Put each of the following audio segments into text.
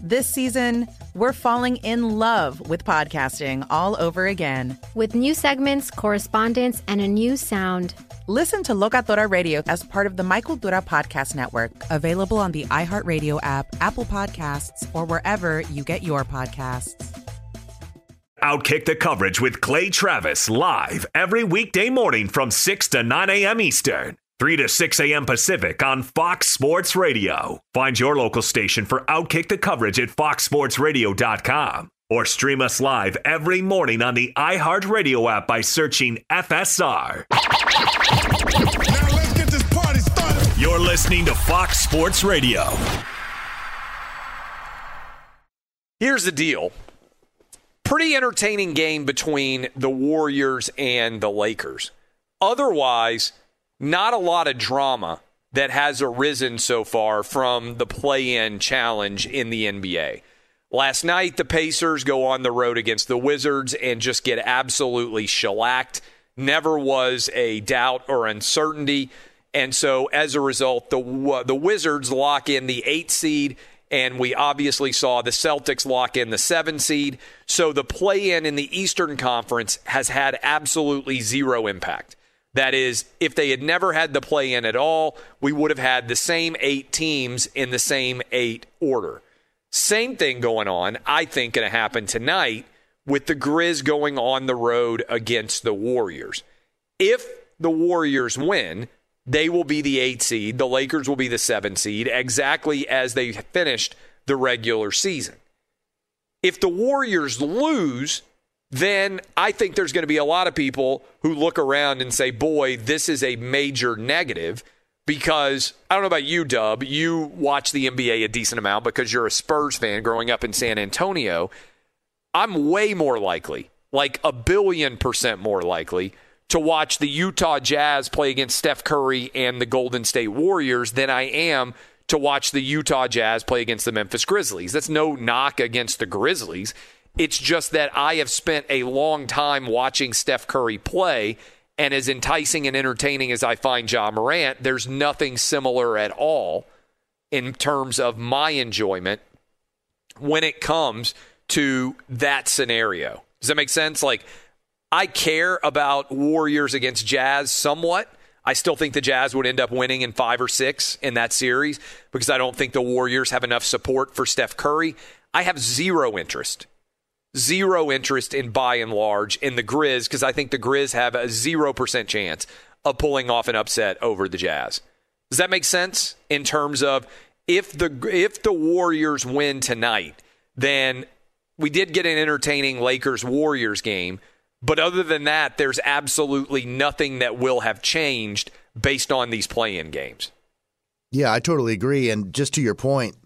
This season, we're falling in love with podcasting all over again. With new segments, correspondence, and a new sound. Listen to Locatora Radio as part of the My Cultura Podcast Network, available on the iHeartRadio app, Apple Podcasts, or wherever you get your podcasts. Outkick the coverage with Clay Travis live every weekday morning from 6 to 9 a.m. Eastern, 3 to 6 a.m. Pacific on Fox Sports Radio. Find your local station for Outkick the coverage at foxsportsradio.com or stream us live every morning on the iHeartRadio app by searching FSR. Now let's get this party started. You're listening to Fox Sports Radio. Here's the deal. Pretty entertaining game between the Warriors and the Lakers. Otherwise, not a lot of drama that has arisen so far from the play in challenge in the NBA. Last night, the Pacers go on the road against the Wizards and just get absolutely shellacked. Never was a doubt or uncertainty. And so, as a result, the, the Wizards lock in the eight seed and we obviously saw the Celtics lock in the seven seed. So the play in in the Eastern Conference has had absolutely zero impact. That is, if they had never had the play in at all, we would have had the same eight teams in the same eight order. Same thing going on, I think, going to happen tonight with the Grizz going on the road against the Warriors. If the Warriors win, they will be the eight seed. The Lakers will be the seven seed, exactly as they finished the regular season. If the Warriors lose, then I think there's going to be a lot of people who look around and say, boy, this is a major negative because I don't know about you, Dub. You watch the NBA a decent amount because you're a Spurs fan growing up in San Antonio. I'm way more likely, like a billion percent more likely, to watch the Utah Jazz play against Steph Curry and the Golden State Warriors than I am to watch the Utah Jazz play against the Memphis Grizzlies. That's no knock against the Grizzlies. It's just that I have spent a long time watching Steph Curry play, and as enticing and entertaining as I find Ja Morant, there's nothing similar at all in terms of my enjoyment when it comes to that scenario. Does that make sense? Like, I care about Warriors against Jazz somewhat. I still think the Jazz would end up winning in five or six in that series because I don't think the Warriors have enough support for Steph Curry. I have zero interest, zero interest in by and large in the Grizz because I think the Grizz have a 0% chance of pulling off an upset over the Jazz. Does that make sense in terms of if the if the Warriors win tonight, then we did get an entertaining Lakers Warriors game. But other than that, there's absolutely nothing that will have changed based on these play in games. Yeah, I totally agree. And just to your point,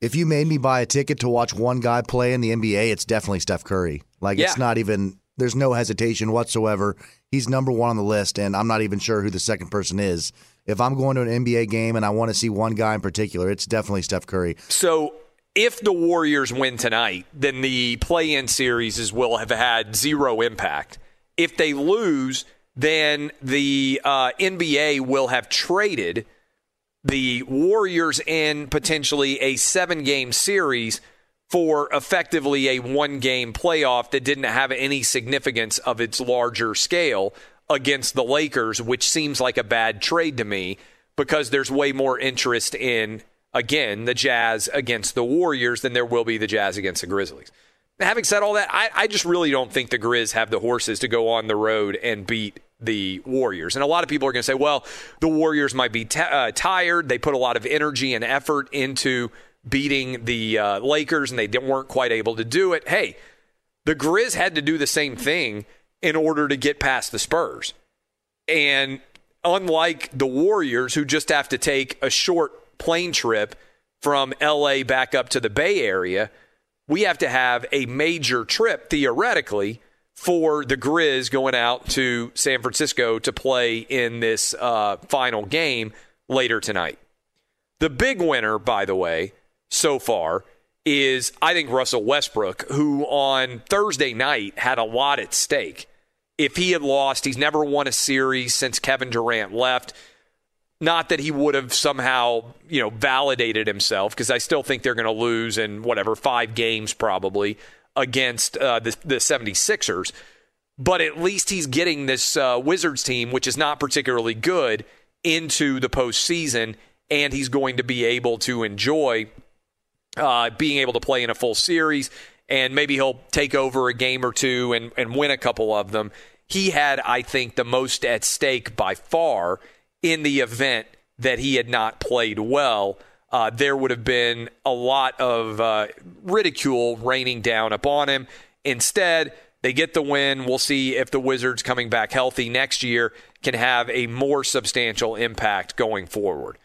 if you made me buy a ticket to watch one guy play in the NBA, it's definitely Steph Curry. Like, Yeah. it's not even, there's no hesitation whatsoever. He's number one on the list, and I'm not even sure who the second person is. If I'm going to an NBA game and I want to see one guy in particular, it's definitely Steph Curry. So if the Warriors win tonight, then the play in series will have had zero impact. If they lose, then the uh, NBA will have traded the Warriors in potentially a seven game series for effectively a one game playoff that didn't have any significance of its larger scale against the Lakers, which seems like a bad trade to me because there's way more interest in, again, the Jazz against the Warriors than there will be the Jazz against the Grizzlies. Having said all that, I, I just really don't think the Grizz have the horses to go on the road and beat the Warriors. And a lot of people are going to say, well, the Warriors might be t- uh, tired. They put a lot of energy and effort into beating the uh, Lakers, and they weren't quite able to do it. Hey, the Grizz had to do the same thing in order to get past the Spurs. And unlike the Warriors, who just have to take a short plane trip from LA back up to the Bay Area, we have to have a major trip theoretically for the Grizz going out to San Francisco to play in this uh, final game later tonight. The big winner, by the way, so far is I think Russell Westbrook, who on Thursday night had a lot at stake. If he had lost, he's never won a series since Kevin Durant left. Not that he would have somehow, you know, validated himself, because I still think they're going to lose in whatever, five games probably against uh, the, the 76ers. But at least he's getting this uh, Wizards team, which is not particularly good, into the postseason, and he's going to be able to enjoy uh, being able to play in a full series, and maybe he'll take over a game or two and, and win a couple of them. He had, I think, the most at stake by far in the event that he had not played well. Uh, there would have been a lot of uh, ridicule raining down upon him. Instead, they get the win. We'll see if the Wizards coming back healthy next year can have a more substantial impact going forward.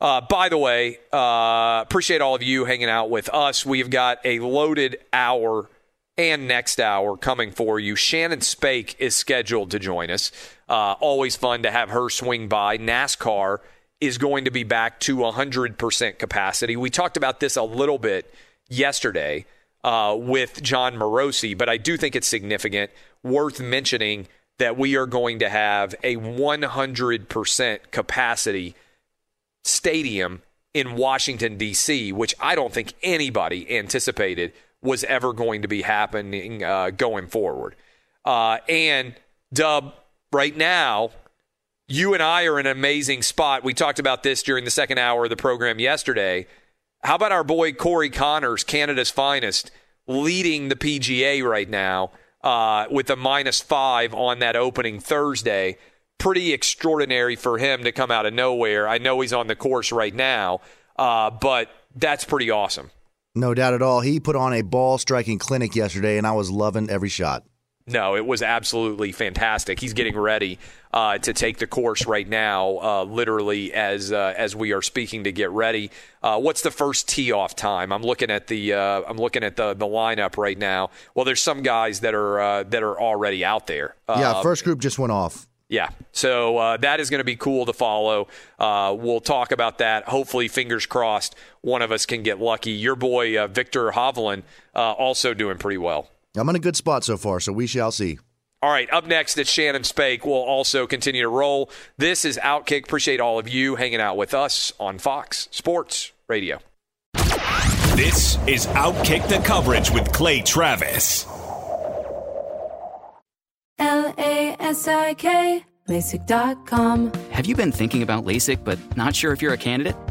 Uh, by the way, uh, appreciate all of you hanging out with us. We've got a loaded hour and next hour coming for you. Shannon Spake is scheduled to join us. Uh, always fun to have her swing by. NASCAR is going to be back to 100% capacity. We talked about this a little bit yesterday uh, with Jon Morosi, but I do think it's significant, worth mentioning that we are going to have a 100% capacity stadium in Washington, D.C., which I don't think anybody anticipated was ever going to be happening uh, going forward. Uh, and, Dub, right now, you and I are in an amazing spot. We talked about this during the second hour of the program yesterday. How about our boy Corey Conners, Canada's finest, leading the PGA right now uh, with a minus five on that opening Thursday? pretty extraordinary for him to come out of nowhere. I know he's on the course right now, uh, but that's pretty awesome. No doubt at all. He put on a ball striking clinic yesterday, and I was loving every shot. No, it was absolutely fantastic. He's getting ready uh, to take the course right now, uh, literally as uh, as we are speaking to get ready. Uh, what's the first tee off time? I'm looking at the uh, I'm looking at the the lineup right now. Well, there's some guys that are uh, that are already out there. yeah, first group just went off. Yeah, so uh, that is going to be cool to follow. Uh, we'll talk about that. Hopefully, fingers crossed, one of us can get lucky. Your boy uh, Viktor Hovland uh, also doing pretty well. I'm in a good spot so far, so we shall see. All right, up next, it's Shannon Spake. We'll also continue to roll. This is Outkick. Appreciate all of you hanging out with us on Fox Sports Radio. This is Outkick the coverage with Clay Travis. L A S I K, LASIK.com. Have you been thinking about LASIK but not sure if you're a candidate?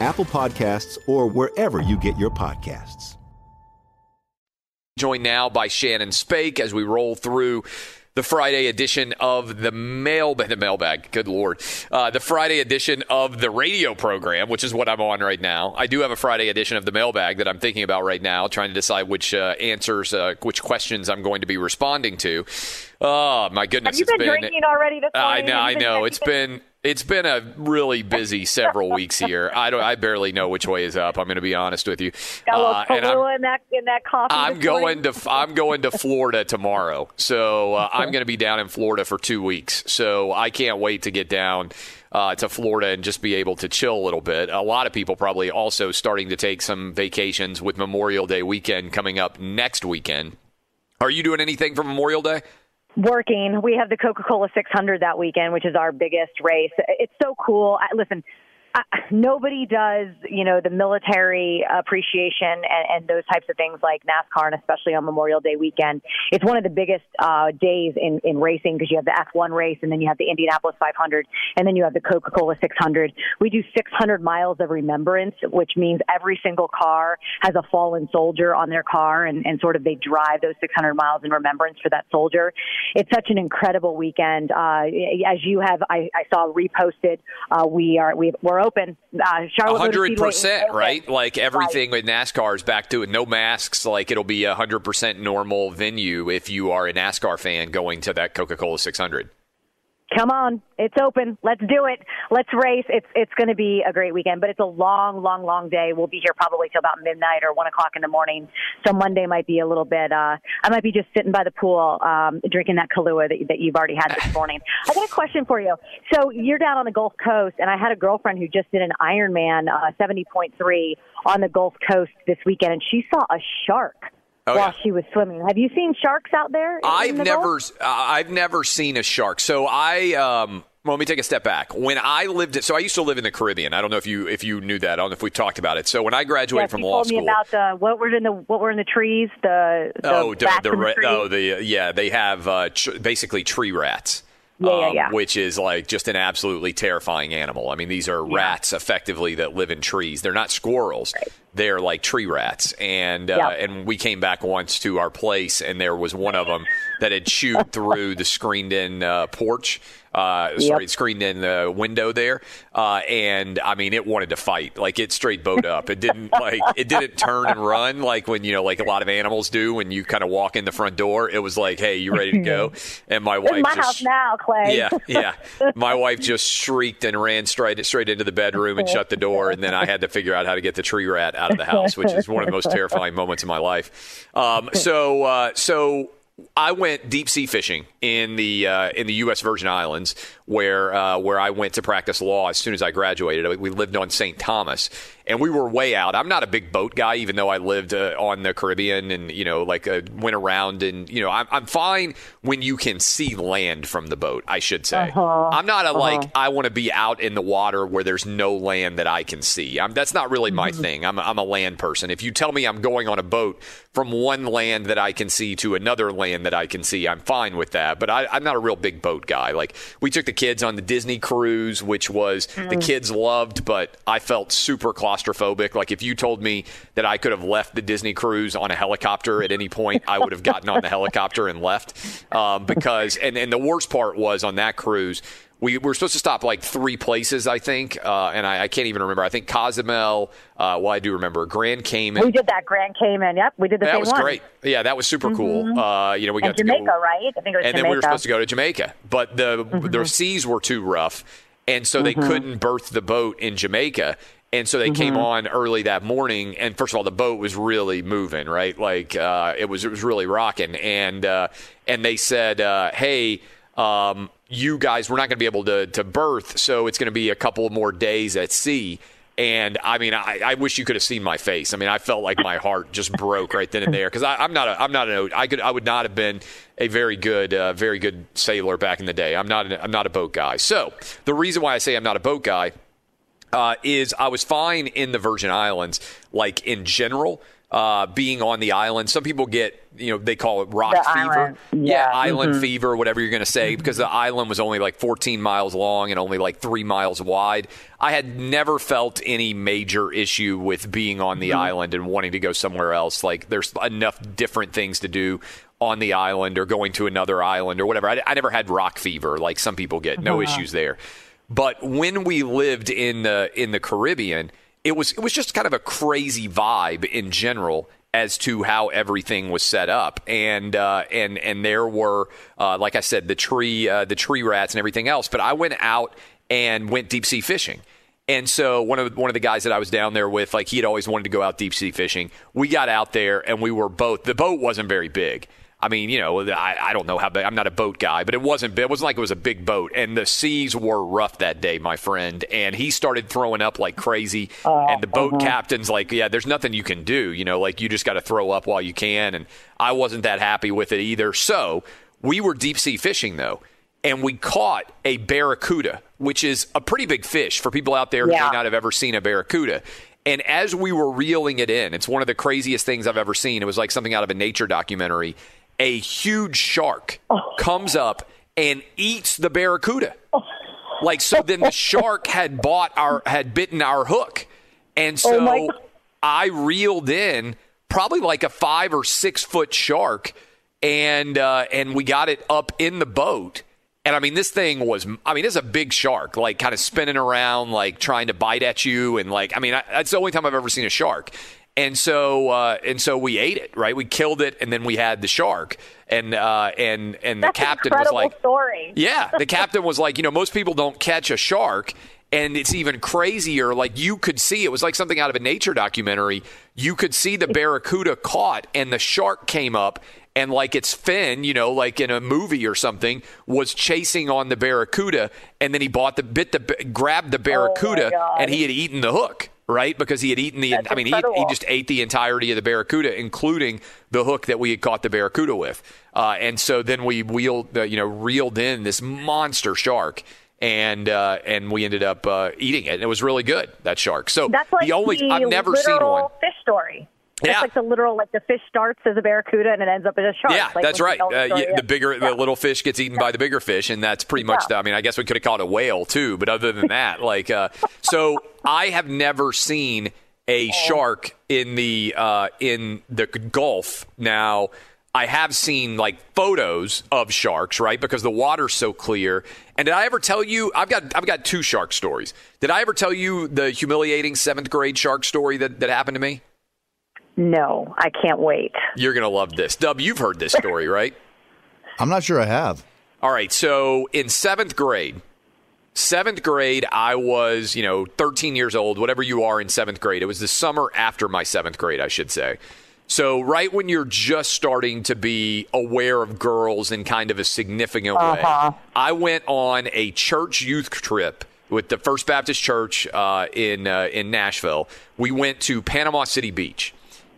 Apple Podcasts, or wherever you get your podcasts. Joined now by Shannon Spake as we roll through the Friday edition of the mail the mailbag. Good lord, uh, the Friday edition of the radio program, which is what I'm on right now. I do have a Friday edition of the mailbag that I'm thinking about right now, trying to decide which uh, answers, uh, which questions I'm going to be responding to. Oh my goodness! Have you it's been, drinking already this morning? I know, I know. It's been it's been a really busy several weeks here. I don't. I barely know which way is up. I'm going to be honest with you. Got a little Uh, and I'm- in that in that coffee. I'm this morning? going to I'm going to Florida tomorrow, so uh, I'm going to be down in Florida for two weeks. So I can't wait to get down uh, to Florida and just be able to chill a little bit. A lot of people probably also starting to take some vacations with Memorial Day weekend coming up next weekend. Are you doing anything for Memorial Day? Working. We have the Coca Cola 600 that weekend, which is our biggest race. It's so cool. I, listen, Nobody does, you know, the military appreciation and, and those types of things like NASCAR, and especially on Memorial Day weekend. It's one of the biggest uh, days in, in racing because you have the F1 race, and then you have the Indianapolis 500, and then you have the Coca Cola 600. We do 600 miles of remembrance, which means every single car has a fallen soldier on their car, and, and sort of they drive those 600 miles in remembrance for that soldier. It's such an incredible weekend. Uh, as you have, I, I saw reposted. Uh, we are we, we're open. Uh, Charlotte hundred percent, right? Like everything with NASCAR is back to it. No masks. Like it'll be a hundred percent normal venue if you are a NASCAR fan going to that Coca Cola 600. Come on, it's open. Let's do it. Let's race. It's it's going to be a great weekend, but it's a long, long, long day. We'll be here probably till about midnight or one o'clock in the morning. So Monday might be a little bit. Uh, I might be just sitting by the pool, um, drinking that Kahlua that, that you've already had this morning. I got a question for you. So you're down on the Gulf Coast, and I had a girlfriend who just did an Ironman uh, 70.3 on the Gulf Coast this weekend, and she saw a shark. Oh, while yeah. she was swimming, have you seen sharks out there? I've the never, Gulf? uh, I've never seen a shark. So I, um, well, let me take a step back. When I lived, so I used to live in the Caribbean. I don't know if you if you knew that. I don't know if we talked about it. So when I graduated Yes, from law told school, me about the what were in the what were in the trees. The, the oh, the, rats the, in the oh, the yeah, they have uh, tr- basically tree rats. Yeah, yeah, um, yeah. Which is like just an absolutely terrifying animal. I mean, these are rats effectively that live in trees. They're not squirrels. They're like tree rats. And uh, Yeah. and we came back once to our place, and there was one of them that had chewed through the screened-in uh, porch. Uh, sorry, Yep. screened-in uh, window there, uh, and I mean, it wanted to fight. Like it straight bowed up. It didn't like it didn't turn and run like when you know, like a lot of animals do when you kind of walk in the front door. It was like, "Hey, you ready to go?" And my wife my just house now, Clay. yeah, yeah. My wife just shrieked and ran straight straight into the bedroom and shut the door, and then I had to figure out how to get the tree rat out of the house, which is one of the most terrifying moments of my life. Um, so, uh, so I went deep sea fishing in the uh, in the U.S. Virgin Islands, where uh, where I went to practice law as soon as I graduated. We lived on St. Thomas, and we were way out. I'm not a big boat guy, even though I lived uh, on the Caribbean and you know like uh, went around and you know I'm, I'm fine when you can see land from the boat. I should say Uh-huh. I'm not a Uh-huh. like I want to be out in the water where there's no land that I can see. I'm, that's not really my thing. I'm, I'm a land person. If you tell me I'm going on a boat from one land that I can see to another land that I can see, I'm fine with that. But I, I'm not a real big boat guy. Like we took the kids on the Disney cruise, which was the Mm. kids loved, but I felt super claustrophobic. Like if you told me that I could have left the Disney cruise on a helicopter at any point, I would have gotten on the helicopter and left. Um, because and, and the worst part was on that cruise. We were supposed to stop like three places, I think, uh, and I, I can't even remember. I think Cozumel. Uh, well, I do remember Grand Cayman. We did that Grand Cayman. Yep, we did the that same was one. great. Yeah, that was super cool. Mhm. Uh, you know, we got and to Jamaica, go, right? I think it was and Jamaica. then we were supposed to go to Jamaica, but the the seas were too rough, and so they Mhm. couldn't berth the boat in Jamaica. And so they came Mhm. on early that morning, and first of all, the boat was really moving, right? Like uh, it was, it was really rocking, and uh, and they said, uh, "Hey, um, you guys, we're not going to be able to to berth, so it's going to be a couple more days at sea." And I mean, I, I wish you could have seen my face. I mean, I felt like my heart just broke right then and there because I'm not a, I'm not an I could I would not have been a very good uh, very good sailor back in the day. I'm not an, I'm not a boat guy. So the reason why I say I'm not a boat guy uh, is I was fine in the Virgin Islands, like in general, uh, being on the island. Some people get, you know, they call it rock The fever. island, yeah. island Mhm. fever, whatever you're going to say, because the island was only like 14 miles long and only like three miles wide. I had never felt any major issue with being on the Mhm. island and wanting to go somewhere else. Like there's enough different things to do on the island or going to another island or whatever. I, I never had rock fever like some people get. No Uh-huh. issues there. But when we lived in the in the Caribbean, it was it was just kind of a crazy vibe in general as to how everything was set up, and uh, and and there were uh, like I said the tree uh, the tree rats and everything else. But I went out and went deep sea fishing. And so one of one of the guys that I was down there with, like he had always wanted to go out deep sea fishing. We got out there and we were both. The boat wasn't very big. I mean, you know, I, I don't know how big. I'm not a boat guy, but it wasn't. It wasn't like it was a big boat. And the seas were rough that day, my friend. And he started throwing up like crazy. and the boat uh-huh. captain's like, "Yeah, there's nothing you can do. You know, like you just got to throw up while you can." And I wasn't that happy with it either. So we were deep sea fishing though, and we caught a barracuda, which is a pretty big fish for people out there who may not have ever seen a barracuda. And as we were reeling it in, it's one of the craziest things I've ever seen. It was like something out of a nature documentary. A huge shark comes up and eats the barracuda. Like so then the shark had bought our had bitten our hook. And Oh so God. I reeled in probably like a five or six foot shark, and uh, and we got it up in the boat. And I mean, this thing was, I mean, it's a big shark, like kind of spinning around, like trying to bite at you. And like, I mean, I, that's the only time I've ever seen a shark. And so, uh, and so we ate it, right? We killed it, and then we had the shark. And uh, and and the That's captain was like, story. yeah, the captain was like, you know, most people don't catch a shark. And it's even crazier. Like you could see, it was like something out of a nature documentary. You could see the barracuda caught, and the shark came up, and like its fin, you know, like in a movie or something, was chasing on the barracuda, and then he bought the bit the grabbed the barracuda, God. and he had eaten the hook, right? Because he had eaten the. I mean, he, he just ate the entirety of the barracuda, including the hook that we had caught the barracuda with. Uh, and so then we wheeled, uh, you know, reeled in this monster shark, and uh, and we ended up uh, eating it. And it was really good that shark. So That's like the only I've never seen one. fish story. That's Yeah. like the literal, like the fish starts as a barracuda and it ends up as a shark. Yeah, Like that's right. Uh, yeah, yeah. the bigger, the little fish gets eaten by the bigger fish, and that's pretty much. The, I mean, I guess we could have caught a whale too, but other than that, like, uh, so I have never seen a shark in the uh, in the Gulf. Now, I have seen like photos of sharks, right? Because the water's so clear. And did I ever tell you? I've got I've got two shark stories. Did I ever tell you the humiliating seventh grade shark story that that happened to me? No, I can't wait. You're gonna love this, Dub. You've heard this story, right? I'm not sure I have. All right. So in seventh grade, seventh grade, I was, you know, 13 years old, whatever you are in seventh grade. It was the summer after my seventh grade, I should say. So, right when you're just starting to be aware of girls in kind of a significant Uh-huh. way, I went on a church youth trip with the First Baptist Church uh, in uh, in Nashville. We went to Panama City Beach,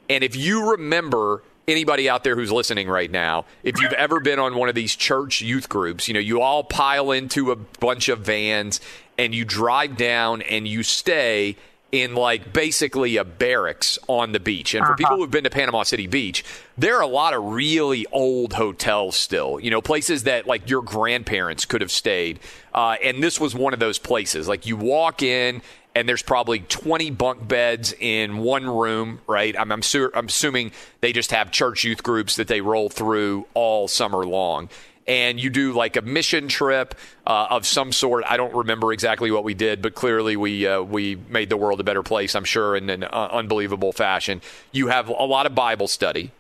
and if you remember. Anybody out there who's listening right now, if you've ever been on one of these church youth groups, you know, you all pile into a bunch of vans and you drive down and you stay in like basically a barracks on the beach. And for Uh-huh. people who've been to Panama City Beach, there are a lot of really old hotels still, you know, places that like your grandparents could have stayed. Uh, and this was one of those places. Like you walk in, and there's probably 20 bunk beds in one room, right? I'm, I'm, su- I'm assuming they just have church youth groups that they roll through all summer long and you do like a mission trip uh, of some sort. I don't remember exactly what we did, but clearly we uh, we made the world a better place. I'm sure in an uh, unbelievable fashion. You have a lot of Bible study.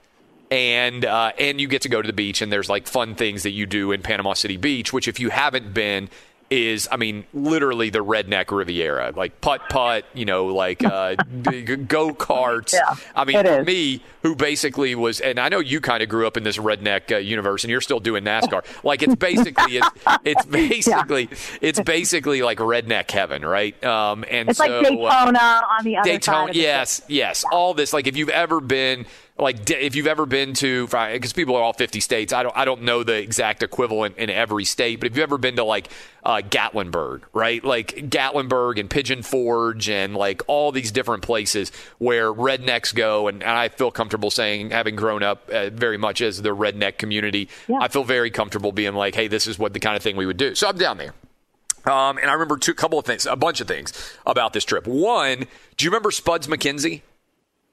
And uh, and you get to go to the beach, and there's like fun things that you do in Panama City Beach, which if you haven't been, is I mean literally the redneck Riviera, like putt putt, you know, like uh, go karts. Yeah, I mean, for me, who basically was, and I know you kind of grew up in this redneck uh, universe, and you're still doing NASCAR. like it's basically, it's, it's basically, it's basically like redneck heaven, right? Um, and It's so like Daytona on the other Daytona, side. Yes, yes, all this. Like if you've ever been, like if you've ever been to, because people are all 50 states. I don't, I don't know the exact equivalent in every state, but if you've ever been to like uh, Gatlinburg, right? Like Gatlinburg and Pigeon Forge and like all these different places where rednecks go, and, and I feel comfortable saying, having grown up uh, very much as the redneck community, I feel very comfortable being like, hey, this is what the kind of thing we would do. So I'm down there. Um, and I remember two, a couple of things, a bunch of things about this trip. One, do you remember Spuds MacKenzie?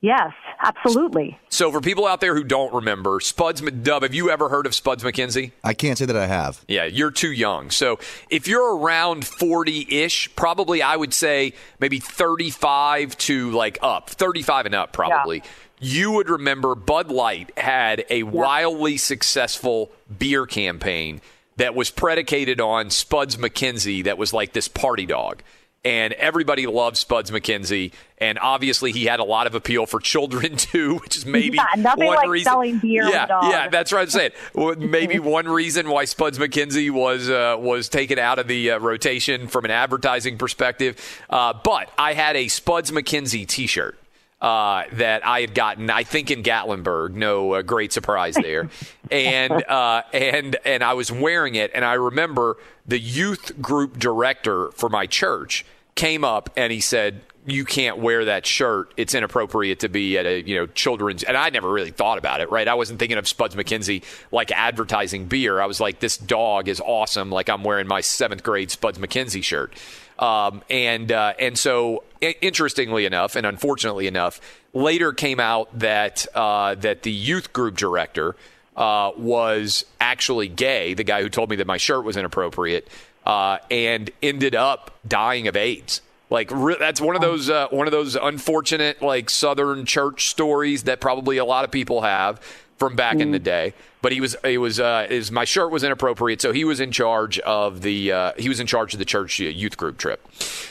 Yes, absolutely. So for people out there who don't remember, Spuds Dub, have you ever heard of Spuds MacKenzie? I can't say that I have. Yeah, you're too young. So if you're around 40 ish, probably I would say maybe 35 to like up, 35 and up, probably. You would remember Bud Light had a wildly successful beer campaign that was predicated on Spuds MacKenzie, that was like this party dog. And everybody loved Spuds MacKenzie, and obviously he had a lot of appeal for children too, which is maybe Yeah, nothing one like reason. selling beer yeah, dogs. yeah, that's what I'm saying. Maybe one reason why Spuds MacKenzie was uh, was taken out of the uh, rotation from an advertising perspective. Uh, but I had a Spuds MacKenzie T-shirt. Uh, that I had gotten, I think in Gatlinburg. No uh, great surprise there, and uh, and and I was wearing it, and I remember the youth group director for my church came up and he said, "You can't wear that shirt. It's inappropriate to be at a you know children's." And I never really thought about it, right? I wasn't thinking of Spuds MacKenzie like advertising beer. I was like, "This dog is awesome." Like I'm wearing my seventh grade Spuds MacKenzie shirt. Um, and uh, and so, interestingly enough, and unfortunately enough, later came out that uh, that the youth group director uh, was actually gay. The guy who told me that my shirt was inappropriate, uh, and ended up dying of AIDS. Like re- that's one of those uh, one of those unfortunate like Southern church stories that probably a lot of people have from back in the day. But he was he was uh, is my shirt was inappropriate, so he was in charge of the uh, he was in charge of the church uh, youth group trip.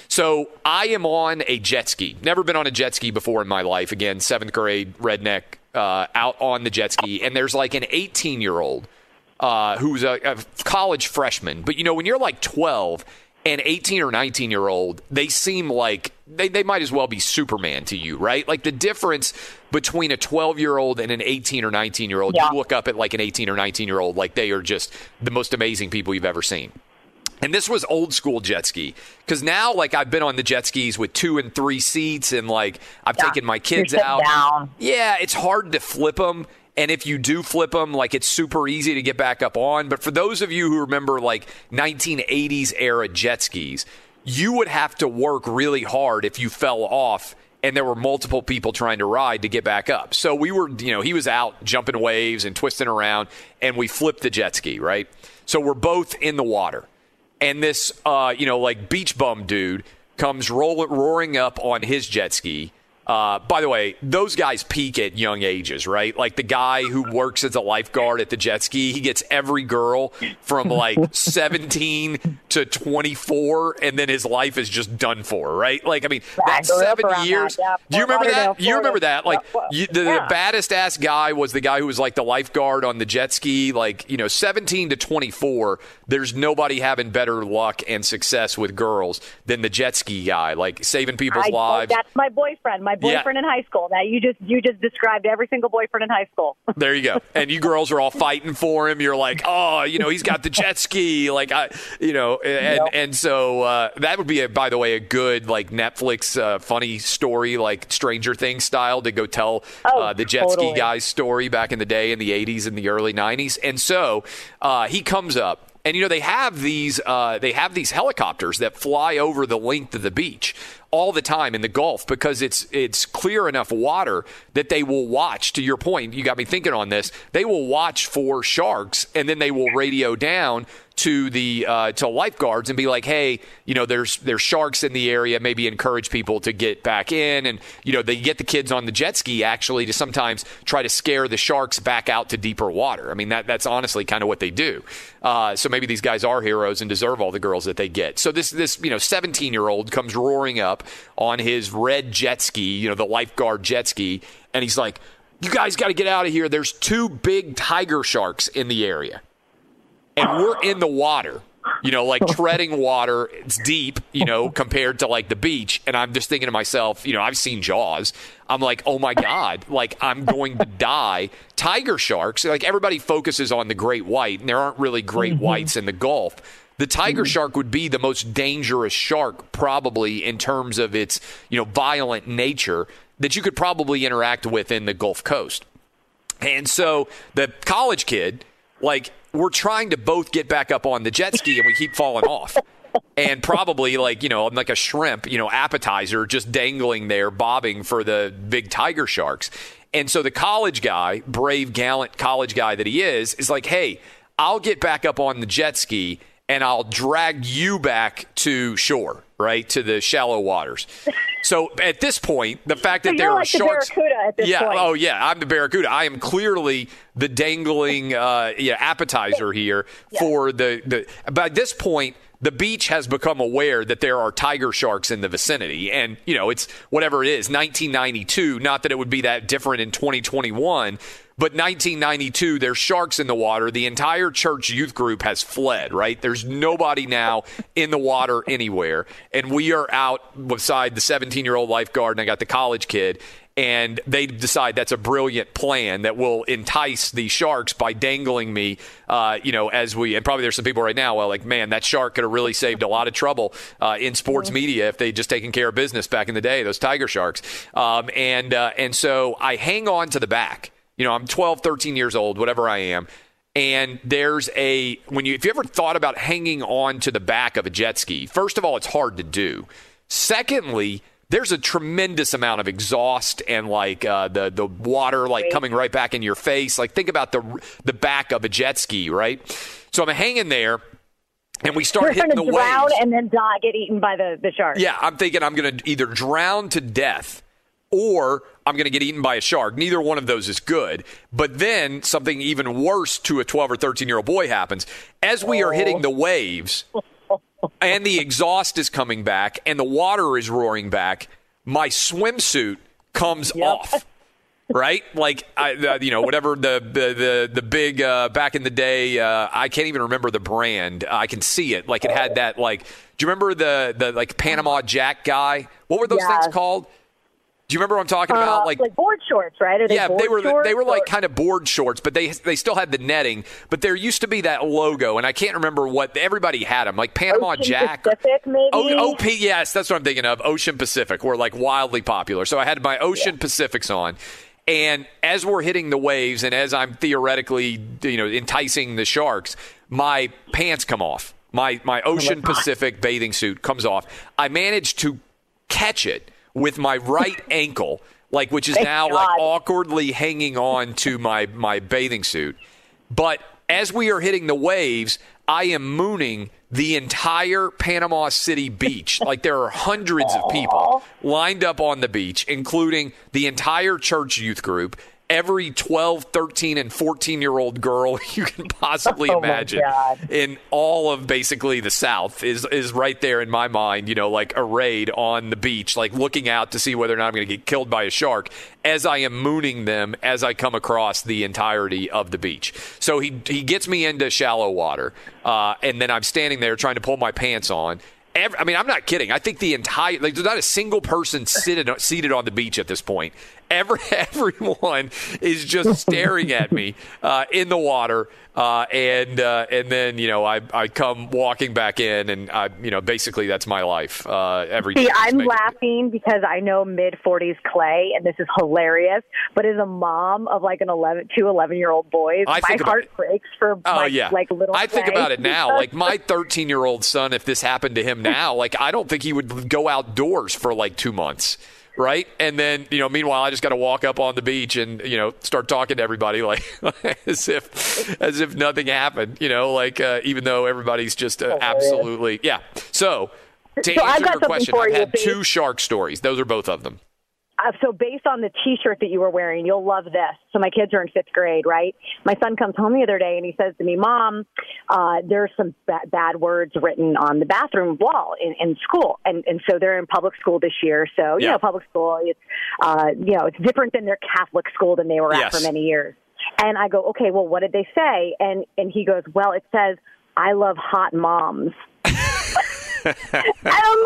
So I am on a jet ski. Never been on a jet ski before in my life. Again, seventh grade redneck uh, out on the jet ski, and there's like an 18 year old uh, who's a, a college freshman. But you know, when you're like 12 and 18 or 19 year old, they seem like they, they might as well be Superman to you, right? Like the difference between a 12 year old and an 18 or 19 year old, Yeah. you look up at like an 18 or 19 year old, like they are just the most amazing people you've ever seen. And this was old school jet ski because now, like, I've been on the jet skis with two and three seats, and like, I've taken my kids out. down. Yeah, it's hard to flip them. And if you do flip them, like, it's super easy to get back up on. But for those of you who remember, like, 1980s era jet skis, you would have to work really hard if you fell off and there were multiple people trying to ride to get back up. So we were, you know, he was out jumping waves and twisting around, and we flipped the jet ski, right? So we're both in the water and this uh, you know like beach bum dude comes roll, roaring up on his jet ski Uh, by the way, those guys peak at young ages, right? Like the guy who works as a lifeguard at the jet ski, he gets every girl from like 17 to 24, and then his life is just done for, right? Like, I mean, that's seven years. That, yeah. Do you remember that? You remember that? Like, you, the, Yeah. the baddest ass guy was the guy who was like the lifeguard on the jet ski. Like, you know, 17 to 24, there's nobody having better luck and success with girls than the jet ski guy, like saving people's I- lives. That's my boyfriend. My Yeah. boyfriend in high school. That you just you just described every single boyfriend in high school. There you go. And you girls are all fighting for him. You're like, oh, you know, he's got the jet ski. Like, I, you know, and and so uh, that would be, a, by the way, a good like Netflix uh, funny story, like Stranger Things style, to go tell Oh, uh, the jet totally. ski guy's story back in the day in the 80s and the early 90s. And so uh, he comes up. And you know they have these uh, they have these helicopters that fly over the length of the beach all the time in the Gulf because it's it's clear enough water that they will watch. To your point, you got me thinking on this. They will watch for sharks, and then they will radio down to the uh, to lifeguards and be like, "Hey, you know, there's there's sharks in the area. Maybe encourage people to get back in." And you know, they get the kids on the jet ski actually to sometimes try to scare the sharks back out to deeper water. I mean, that that's honestly kind of what they do. Uh, so maybe these guys are heroes and deserve all the girls that they get. So this this you know 17 year old comes roaring up on his red jet ski, you know, the lifeguard jet ski, and he's like, "You guys got to get out of here. There's two big tiger sharks in the area." and we're in the water you know like treading water. It's deep you know compared to like the beach. And i'm just thinking to myself you know i've seen jaws. I'm like oh my god like i'm going to die. Tiger sharks like everybody focuses on the great white and there aren't really great mm-hmm. whites in the gulf the tiger mm-hmm. shark would be the most dangerous shark probably in terms of its you know violent nature that you could probably interact with in the gulf coast and so the college kid, like, we're trying to both get back up on the jet ski and we keep falling off. And probably like, you know, I'm like a shrimp, you know, appetizer just dangling there, bobbing for the big tiger sharks. And so the college guy, brave, gallant college guy that he is, is like, hey, I'll get back up on the jet ski and I'll drag you back to shore, right? To the shallow waters. So at this point, the fact So that there are like the sharks. Barracuda at this yeah. point. Oh, yeah. I'm the Barracuda. I am clearly the dangling uh, yeah, appetizer here for the, the. By this point, the beach has become aware that there are tiger sharks in the vicinity. And, you know, it's whatever it is, 1992. Not that it would be that different in 2021. But 1992, there's sharks in the water. The entire church youth group has fled, right? There's nobody now in the water anywhere. And we are out beside the 17 year old lifeguard, and I got the college kid. And they decide that's a brilliant plan that will entice the sharks by dangling me, uh, you know, as we, and probably there's some people right now, well, like, man, that shark could have really saved a lot of trouble uh, in sports media if they'd just taken care of business back in the day, those tiger sharks. Um, and, uh, and so I hang on to the back. You know, I'm 12, 13 years old, whatever I am. And there's a when you if you ever thought about hanging on to the back of a jet ski, first of all, it's hard to do. Secondly, there's a tremendous amount of exhaust and like uh, the the water like coming right back in your face. Like think about the the back of a jet ski, right? So I'm hanging there, and we start You're hitting the drown waves. and then die, get eaten by the the shark. Yeah, I'm thinking I'm going to either drown to death or I'm going to get eaten by a shark. Neither one of those is good. But then something even worse to a 12 or 13 year old boy happens. As we are hitting the waves and the exhaust is coming back and the water is roaring back, my swimsuit comes off. Right, like I, the, you know, whatever the the the, the big uh, back in the day, uh, I can't even remember the brand. I can see it, like it had that. Like, do you remember the the like Panama Jack guy? What were those Yes. things called? Do you remember what I'm talking Uh, about? like, board shorts, right? They yeah, they were they were like kind of board shorts, but they they still had the netting. But there used to be that logo, and I can't remember what everybody had them, like Panama Ocean Jack. Pacific, maybe. O- OP, yes, that's what I'm thinking of. Ocean Pacific were like wildly popular. So I had my Ocean Pacifics on. And as we're hitting the waves and as I'm theoretically, you know, enticing the sharks, my pants come off. My my Ocean Pacific bathing suit comes off. I managed to catch it with my right ankle, like which is Thank now like awkwardly hanging on to my my bathing suit. But as we are hitting the waves, I am mooning the entire Panama City beach. like there are hundreds of people lined up on the beach, including the entire church youth group. Every 12, 13, and 14 year old girl you can possibly Oh, imagine in all of basically the South is is right there in my mind, you know, like arrayed on the beach, like looking out to see whether or not I'm going to get killed by a shark as I am mooning them as I come across the entirety of the beach. So he he gets me into shallow water, uh, and then I'm standing there trying to pull my pants on. Every, I mean, I'm not kidding. I think the entire like there's not a single person seated seated on the beach at this point. Every everyone is just staring at me uh, in the water, uh, and uh, and then you know I I come walking back in, and I you know basically that's my life uh, every day. See, I'm laughing because I know mid 40s Clay, and this is hilarious. But as a mom of like an 11, two 11 year old boys, I my heart breaks for Oh like, yeah, like little. I think Clay. about it now. Like my 13 year old son, if this happened to him now, like I don't think he would go outdoors for like two months, right? And then you know, meanwhile, I just got to walk up on the beach and you know start talking to everybody like as if as if nothing happened. You know, like uh, even though everybody's just uh, absolutely yeah. So to So I've answer got your question, I've had Pete. two shark stories. Those are both of them. Uh, so based on the T-shirt that you were wearing, you'll love this. So my kids are in fifth grade, right? My son comes home the other day and he says to me, "Mom, uh, there's some ba- bad words written on the bathroom wall in, in school." And and so they're in public school this year. So you Yeah. know, public school, it's uh, you know, it's different than their Catholic school than they were at for many years. And I go, "Okay, well, what did they say?" And and he goes, "Well, it says." I love hot moms. Hey,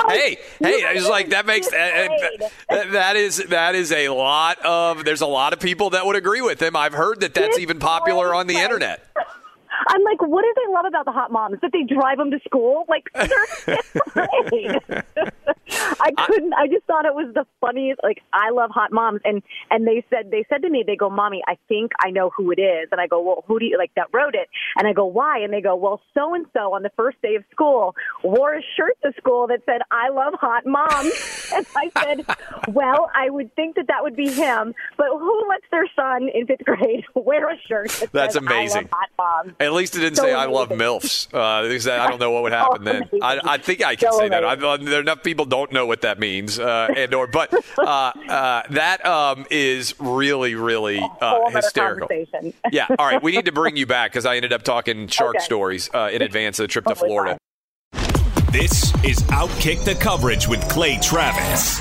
hey, it's like that makes uh, uh, that is that is a lot of there's a lot of people that would agree with him. I've heard that that's even popular on the internet. I'm like, what do they love about the hot moms? That they drive them to school? Like, fifth grade. I couldn't. I just thought it was the funniest. Like, I love hot moms, and and they said they said to me, they go, "Mommy, I think I know who it is." And I go, "Well, who do you like that wrote it?" And I go, "Why?" And they go, "Well, so and so on the first day of school wore a shirt to school that said I love hot moms." and I said, "Well, I would think that that would be him, but who lets their son in fifth grade wear a shirt that That's says amazing. I love hot moms?" At least it didn't So say I love milfs. Uh, because I don't know what would happen then. I, I think I can So say that. I, amazing. there enough people don't know what that means, uh, and or but uh, uh, that um, is really really uh, hysterical. Yeah. All right. We need to bring you back because I ended up talking shark Okay. stories uh, in advance of the trip to Florida. This is Outkick the Coverage with Clay Travis.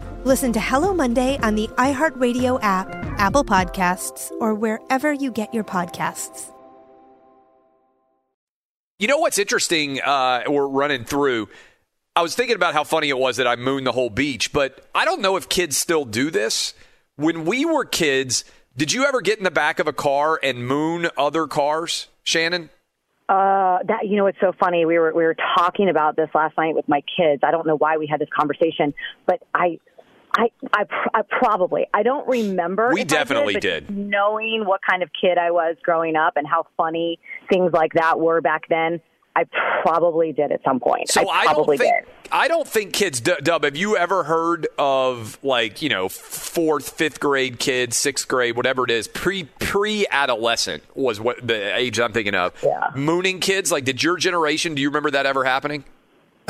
Listen to Hello Monday on the iHeartRadio app, Apple Podcasts, or wherever you get your podcasts. You know what's interesting? Uh, we're running through. I was thinking about how funny it was that I mooned the whole beach, but I don't know if kids still do this. When we were kids, did you ever get in the back of a car and moon other cars, Shannon? Uh, that you know, it's so funny. We were we were talking about this last night with my kids. I don't know why we had this conversation, but I, I, I, I probably I don't remember. We definitely but did. Knowing what kind of kid I was growing up and how funny things like that were back then, I probably did at some point. So I, probably don't think did. I don't think kids. Dub, have you ever heard of like you know fourth, fifth grade kids, sixth grade, whatever it is, pre pre adolescent was what the age I'm thinking of. Yeah. Mooning kids. Like, did your generation? Do you remember that ever happening?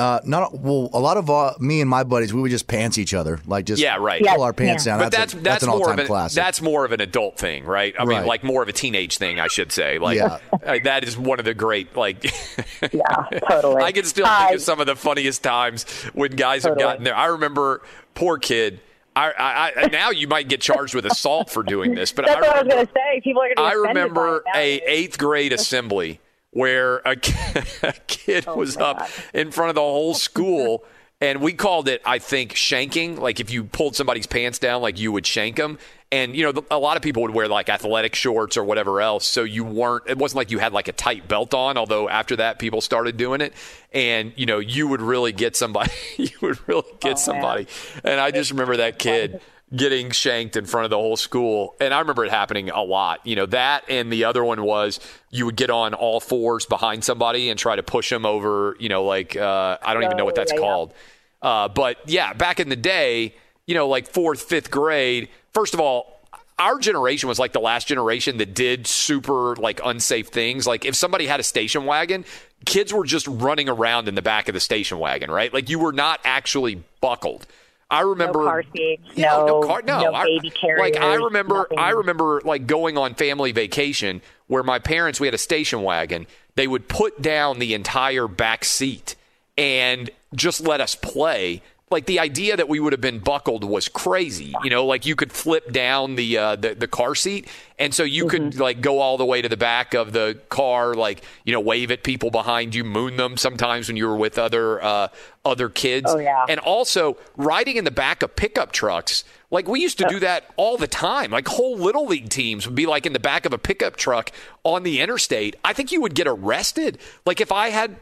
Uh, not well. A lot of uh, me and my buddies, we would just pants each other, like just yeah, right. pull our pants down. But That's that's a- that's, an more all-time of an classic. that's more of an adult thing, right? I mean, like more of a teenage thing, I should say. Like Yeah. that is one of the great like. yeah, totally. I can still think of some of the funniest times when guys have gotten there. I remember, poor kid. I, I, I now you might get charged with assault for doing this, but That's I what I was going to say. People are going to. I remember a eighth grade assembly where a, ki- a kid Oh, was up in front of the whole school. And we called it, I think, shanking. Like if you pulled somebody's pants down, like you would shank them. And you know, a lot of people would wear like athletic shorts or whatever else, so you weren't. It wasn't like you had like a tight belt on. Although after that, people started doing it, and you know, you would really get somebody. you would really get somebody. And I just remember that kid getting shanked in front of the whole school. And I remember it happening a lot. You know, that and the other one was you would get on all fours behind somebody and try to push them over, you know, like, uh, I don't even know what that's yeah, yeah. called. Uh, but yeah, back in the day, you know, like fourth, fifth grade, first of all, our generation was like the last generation that did super like unsafe things. Like if somebody had a station wagon, kids were just running around in the back of the station wagon, right? Like you were not actually buckled. I remember no car seats, yeah, no, no car, no, I- baby. Like I remember, nothing. I remember like going on family vacation where my parents we had a station wagon. They would put down the entire back seat and just let us play. Like the idea that we would have been buckled was crazy. You know, like you could flip down the uh, the, the car seat, and so you could Mm-hmm. like go all the way to the back of the car, like you know, wave at people behind you, moon them. Sometimes when you were with other uh, other kids, Oh, yeah. and also riding in the back of pickup trucks. Like we used to do that all the time. Like whole little league teams would be like in the back of a pickup truck on the interstate. I think you would get arrested. Like if I had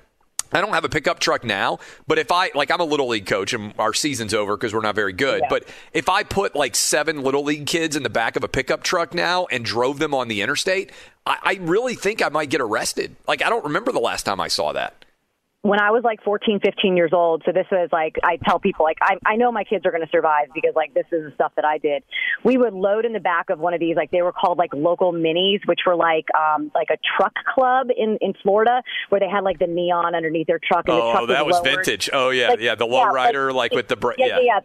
I don't have a pickup truck now, but if I like I'm a little league coach and our season's over because we're not very good. But if I put like seven little league kids in the back of a pickup truck now and drove them on the interstate, I, I really think I might get arrested. Like I don't remember the last time I saw that. When I was like 14, 15 years old, so this was like, I tell people, like, I, I know my kids are going to survive because, like, this is the stuff that I did. We would load in the back of one of these, like, they were called, like, local minis, which were like, um, like a truck club in, in Florida where they had, like, the neon underneath their truck. And the Oh, truck that was lowered. vintage. Oh yeah, Like, yeah, the yeah, lowrider like, with the bra- yeah, yeah, yeah.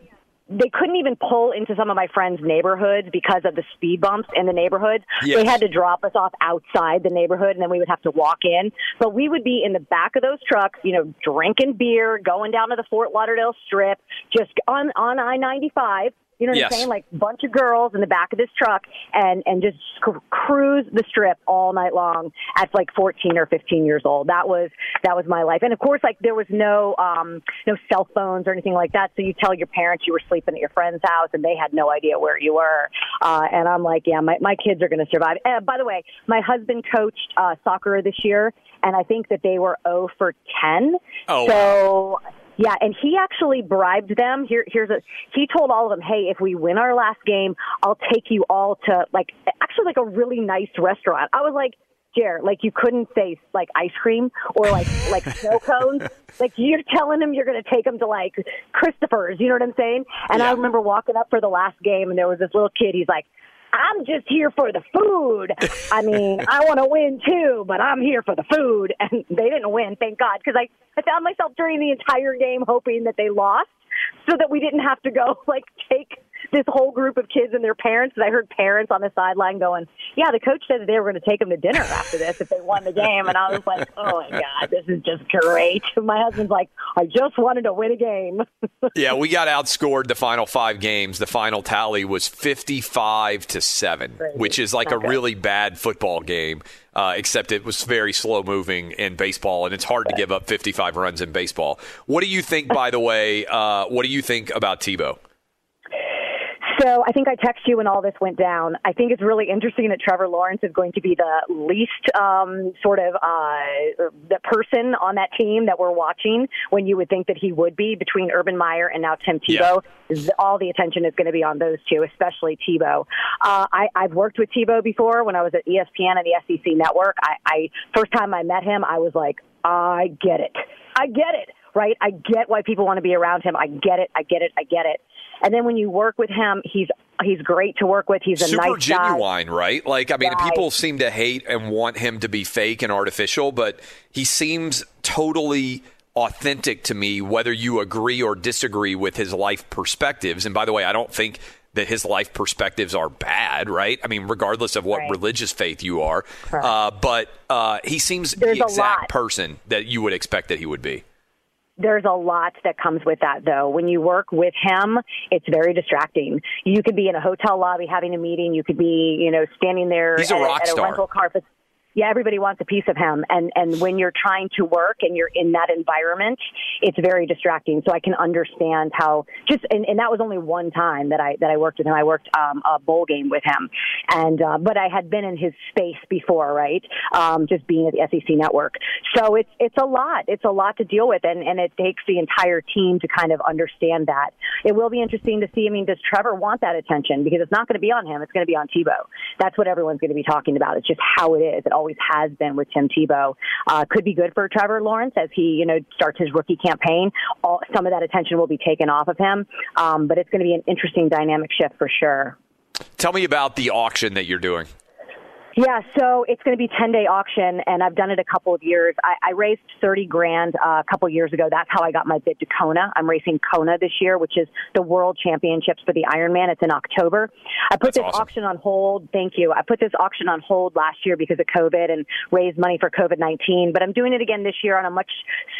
They couldn't even pull into some of my friends' neighborhoods because of the speed bumps in the neighborhoods. Yes. They had to drop us off outside the neighborhood, and then we would have to walk in. But we would be in the back of those trucks, you know, drinking beer, going down to the Fort Lauderdale Strip, just on on I ninety five. You know what Yes. I'm saying? Like a bunch of girls in the back of this truck and and just cr- cruise the strip all night long at like 14 or 15 years old. That was that was my life. And of course, like there was no um no cell phones or anything like that. So you tell your parents you were sleeping at your friend's house and they had no idea where you were. Uh, and I'm like, yeah, my my kids are going to survive. Uh, by the way, my husband coached uh, soccer this year, and I think that they were 0 for 10. Oh, so. Yeah, and he actually bribed them. Here, here's a. He told all of them, "Hey, if we win our last game, I'll take you all to like actually like a really nice restaurant." I was like, "Jer, like you couldn't say like ice cream or like like snow cones. Like you're telling him you're going to take him to like Christopher's. You know what I'm saying?" And I remember walking up for the last game, and there was this little kid. He's like. I'm just here for the food. I mean, I want to win too, but I'm here for the food. And they didn't win, thank God, because I, I found myself during the entire game hoping that they lost so that we didn't have to go like take this whole group of kids and their parents. And I heard parents on the sideline going, "Yeah, the coach said that they were going to take them to dinner after this if they won the game." And I was like, "Oh my god, this is just great." My husband's like, "I just wanted to win a game." Yeah, we got outscored the final five games. The final tally was 55 to 7, which is like a Okay. really bad football game, uh, except it was very slow moving in baseball, and it's hard to give up 55 runs in baseball. What do you think, by the way? Uh, what do you think about Tebow? So I think I texted you when all this went down. I think it's really interesting that Trevor Lawrence is going to be the least um, sort of uh, the person on that team that we're watching when you would think that he would be between Urban Meyer and now Tim Tebow. Is All the attention is going to be on those two, especially Tebow. Uh, I, I've worked with Tebow before when I was at ESPN and the SEC Network. I, I first time I met him, I was like, I get it. I get it. Right? I get why people want to be around him. I get it. I get it. I get it. And then when you work with him, he's he's great to work with. He's a Super nice guy. genuine, right? Like, I mean, Right. people seem to hate and want him to be fake and artificial, but he seems totally authentic to me, whether you agree or disagree with his life perspectives. And by the way, I don't think that his life perspectives are bad, right? I mean, regardless of what Right. religious faith you are. Uh, but uh, he seems There's the exact person that you would expect that he would be. There's a lot that comes with that, though. When you work with him, it's very distracting. You could be in a hotel lobby having a meeting. You could be, you know, standing there He's a at, rock at a rental car. Yeah, everybody wants a piece of him, and and when you're trying to work and you're in that environment, it's very distracting. So I can understand how just and, and that was only one time that I that I worked with him. I worked um, a bowl game with him, and uh, but I had been in his space before, right? Um, just being at the SEC network. So it's it's a lot. It's a lot to deal with, and and it takes the entire team to kind of understand that. It will be interesting to see. I mean, does Trevor want that attention? Because it's not going to be on him. It's going to be on Tebow. That's what everyone's going to be talking about. It's just how it is. It always has been with Tim Tebow. Uh, could be good for Trevor Lawrence as he, you know, starts his rookie campaign. All, some of that attention will be taken off of him, um, but it's going to be an interesting dynamic shift for sure. Tell me about the auction that you're doing. Yeah, so it's going to be 10 day auction, and I've done it a couple of years. I, I raised 30 grand uh, a couple of years ago. That's how I got my bid to Kona. I'm racing Kona this year, which is the World Championships for the Ironman. It's in October. I put That's this awesome. auction on hold. Thank you. I put this auction on hold last year because of COVID and raised money for COVID 19, but I'm doing it again this year on a much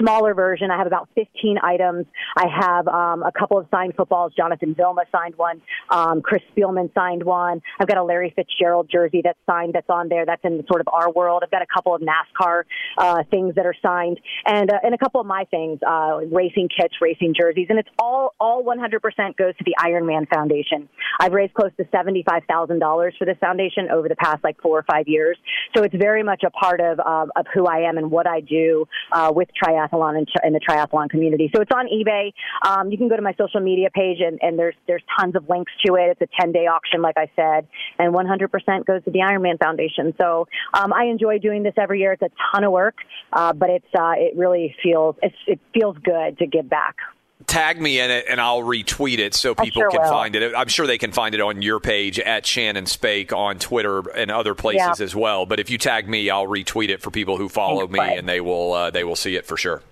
smaller version. I have about 15 items. I have um, a couple of signed footballs. Jonathan Vilma signed one. Um, Chris Spielman signed one. I've got a Larry Fitzgerald jersey that's signed that's on there. That's in sort of our world. I've got a couple of NASCAR uh, things that are signed, and uh, and a couple of my things, uh, racing kits, racing jerseys, and it's all all 100% goes to the Ironman Foundation. I've raised close to seventy-five thousand dollars for this foundation over the past like four or five years. So it's very much a part of of, of who I am and what I do uh, with triathlon and, and the triathlon community. So it's on eBay. Um, you can go to my social media page, and, and there's there's tons of links to it. It's a 10 day auction, like I said, and 100% goes to the Ironman Foundation. Foundation. So um, I enjoy doing this every year. It's a ton of work, uh, but it's uh, it really feels it's, it feels good to give back. Tag me in it and I'll retweet it so people sure can will. find it. I'm sure they can find it on your page at Shannon Spake on Twitter and other places Yeah. as well. But if you tag me, I'll retweet it for people who follow Thanks, me Clay. and they will uh, they will see it for sure.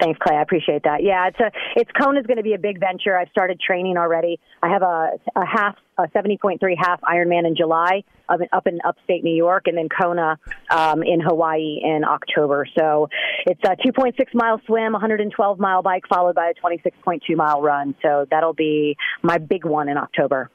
Thanks, Clay. I appreciate that. Yeah, it's a it's Kona's going to be a big venture. I've started training already. I have a a half a point three half Ironman in July up in, up in upstate New York, and then Kona um, in Hawaii in October. So it's a two point six mile swim, one hundred and twelve mile bike, followed by a twenty six point two mile run. So that'll be my big one in October.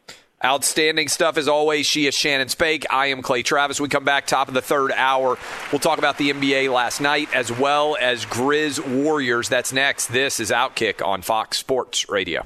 Outstanding stuff as always. She is Shannon Spake. I am Clay Travis. We come back top of the third hour. We'll talk about the NBA last night as well as Grizz Warriors. That's next. This is Outkick on Fox Sports Radio.